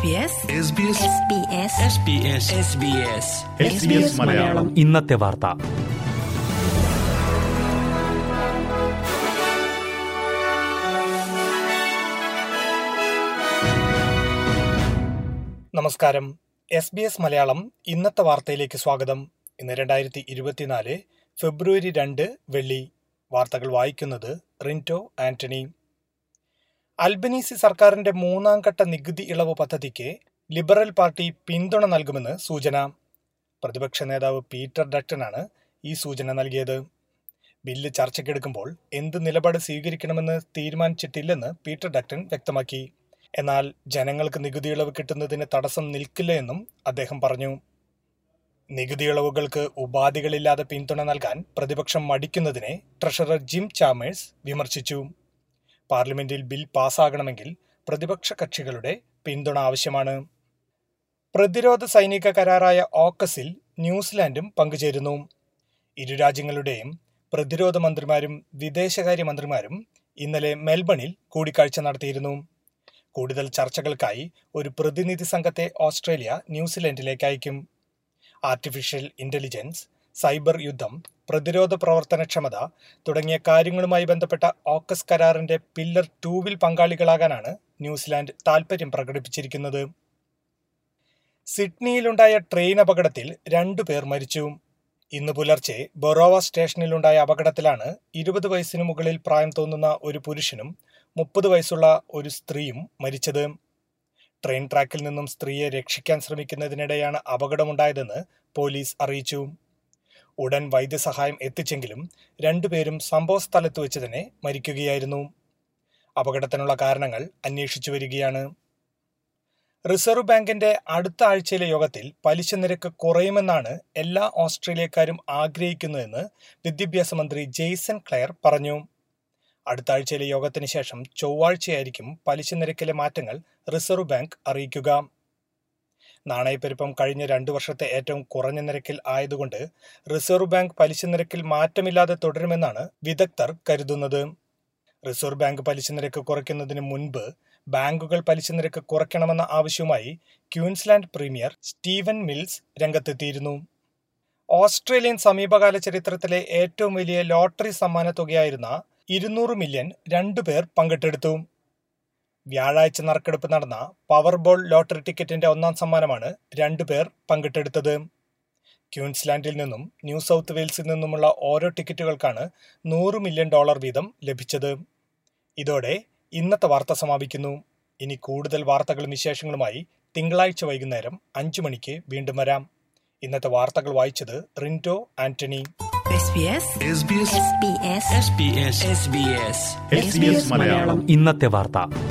SBS Malayalam. ഇന്നത്തെ വാർത്ത. നമസ്കാരം. എസ് ബി എസ് മലയാളം ഇന്നത്തെ വാർത്തയിലേക്ക് സ്വാഗതം. ഇന്ന് രണ്ടായിരത്തി ഇരുപത്തിനാല് ഫെബ്രുവരി രണ്ട് വെള്ളി. വാർത്തകൾ വായിക്കുന്നത് റിന്റോ ആന്റണി. അൽബനീസി സർക്കാരിന്റെ മൂന്നാം ഘട്ട നികുതി ഇളവ് പദ്ധതിക്ക് ലിബറൽ പാർട്ടി പിന്തുണ നൽകുമെന്ന് സൂചന. പ്രതിപക്ഷ നേതാവ് പീറ്റർ ഡക്ടനാണ് ഈ സൂചന നൽകിയത്. ബില്ല് ചർച്ചയ്ക്കെടുക്കുമ്പോൾ എന്ത് നിലപാട് സ്വീകരിക്കണമെന്ന് തീരുമാനിച്ചിട്ടില്ലെന്ന് പീറ്റർ ഡക്ടൻ വ്യക്തമാക്കി. എന്നാൽ ജനങ്ങൾക്ക് നികുതി ഇളവ് കിട്ടുന്നതിന് തടസ്സം നിൽക്കില്ല എന്നും അദ്ദേഹം പറഞ്ഞു. നികുതി ഇളവുകൾക്ക് ഉപാധികളില്ലാതെ പിന്തുണ നൽകാൻ പ്രതിപക്ഷം മടിക്കുന്നതിനെ ട്രഷറർ ജിം ചാമേഴ്സ് വിമർശിച്ചു. പാർലമെന്റിൽ ബിൽ പാസ്സാകണമെങ്കിൽ പ്രതിപക്ഷ കക്ഷികളുടെ പിന്തുണ ആവശ്യമാണ്. പ്രതിരോധ സൈനിക കരാറായ ഓക്കസിൽ ന്യൂസിലാൻഡും പങ്കുചേരുന്നു. ഇരു രാജ്യങ്ങളുടെയും പ്രതിരോധ മന്ത്രിമാരും വിദേശകാര്യ മന്ത്രിമാരും ഇന്നലെ മെൽബണിൽ കൂടിക്കാഴ്ച നടത്തിയിരുന്നു. കൂടുതൽ ചർച്ചകൾക്കായി ഒരു പ്രതിനിധി സംഘത്തെ ഓസ്ട്രേലിയ ന്യൂസിലൻഡിലേക്ക് അയക്കും. ആർട്ടിഫിഷ്യൽ ഇന്റലിജൻസ് സൈബർ യുദ്ധം പ്രതിരോധ പ്രവർത്തനക്ഷമത തുടങ്ങിയ കാര്യങ്ങളുമായി ബന്ധപ്പെട്ട ഓക്കസ് കരാറിന്റെ പില്ലർ ടൂവിൽ പങ്കാളികളാകാനാണ് ന്യൂസിലാൻഡ് താൽപര്യം പ്രകടിപ്പിച്ചിരിക്കുന്നത്. സിഡ്നിയിലുണ്ടായ ട്രെയിൻ അപകടത്തിൽ രണ്ടു പേർ മരിച്ചു. ഇന്ന് പുലർച്ചെ ബൊറോവ സ്റ്റേഷനിലുണ്ടായ അപകടത്തിലാണ് ഇരുപത് വയസ്സിനു മുകളിൽ പ്രായം തോന്നുന്ന ഒരു പുരുഷനും മുപ്പത് വയസ്സുള്ള ഒരു സ്ത്രീയും മരിച്ചത്. ട്രെയിൻ ട്രാക്കിൽ നിന്നും സ്ത്രീയെ രക്ഷിക്കാൻ ശ്രമിക്കുന്നതിനിടെയാണ് അപകടമുണ്ടായതെന്ന് പോലീസ് അറിയിച്ചു. ഉടൻ വൈദ്യസഹായം എത്തിച്ചെങ്കിലും രണ്ടുപേരും സംഭവസ്ഥലത്ത് വെച്ച് തന്നെ മരിക്കുകയായിരുന്നു. അപകടത്തിനുള്ള കാരണങ്ങൾ അന്വേഷിച്ചു വരികയാണ്. റിസർവ് ബാങ്കിന്റെ അടുത്ത ആഴ്ചയിലെ യോഗത്തിൽ പലിശ നിരക്ക് കുറയുമെന്നാണ് എല്ലാ ഓസ്ട്രേലിയക്കാരും ആഗ്രഹിക്കുന്നതെന്ന് വിദ്യാഭ്യാസ മന്ത്രി ജെയ്സൺ ക്ലെയർ പറഞ്ഞു. അടുത്ത ആഴ്ചയിലെ യോഗത്തിന് ശേഷം ചൊവ്വാഴ്ചയായിരിക്കും പലിശ നിരക്കിലെ മാറ്റങ്ങൾ റിസർവ് ബാങ്ക് അറിയിക്കുക. നാണയപ്പെരുപ്പം കഴിഞ്ഞ രണ്ടു വർഷത്തെ ഏറ്റവും കുറഞ്ഞ നിരക്കിൽ ആയതുകൊണ്ട് റിസർവ് ബാങ്ക് പലിശ നിരക്കിൽ മാറ്റമില്ലാതെ തുടരുമെന്നാണ് വിദഗ്ധർ കരുതുന്നത്. റിസർവ് ബാങ്ക് പലിശ നിരക്ക് കുറയ്ക്കുന്നതിന് മുൻപ് ബാങ്കുകൾ പലിശ നിരക്ക് കുറയ്ക്കണമെന്ന ആവശ്യവുമായി ക്യൂൻസ്ലാൻഡ് പ്രീമിയർ സ്റ്റീവൻ മിൽസ് രംഗത്തെത്തിയിരുന്നു. ഓസ്ട്രേലിയൻ സമീപകാല ചരിത്രത്തിലെ ഏറ്റവും വലിയ ലോട്ടറി സമ്മാന തുകയായിരുന്ന ഇരുന്നൂറ് മില്യൺ രണ്ടുപേർ പങ്കിട്ടെടുത്തു. വ്യാഴാഴ്ച നറുക്കെടുപ്പ് നടന്ന പവർബോൾ ലോട്ടറി ടിക്കറ്റിന്റെ ഒന്നാം സമ്മാനമാണ് രണ്ടുപേർ പങ്കിട്ടെടുത്തത്. ക്യൂൻസ്ലാൻഡിൽ നിന്നും ന്യൂ സൗത്ത് വെയിൽസിൽ നിന്നുമുള്ള ഓരോ ടിക്കറ്റുകൾക്കാണ് നൂറ് മില്യൺ ഡോളർ വീതം ലഭിച്ചത്. ഇതോടെ ഇന്നത്തെ വാർത്ത സമാപിക്കുന്നു. ഇനി കൂടുതൽ വാർത്തകളും വിശേഷങ്ങളുമായി തിങ്കളാഴ്ച വൈകുന്നേരം അഞ്ചു മണിക്ക് വീണ്ടും വരാം. ഇന്നത്തെ വാർത്തകൾ വായിച്ചത് Rinto Antony. SBS SBS SBS ഇന്നത്തെ വാർത്ത.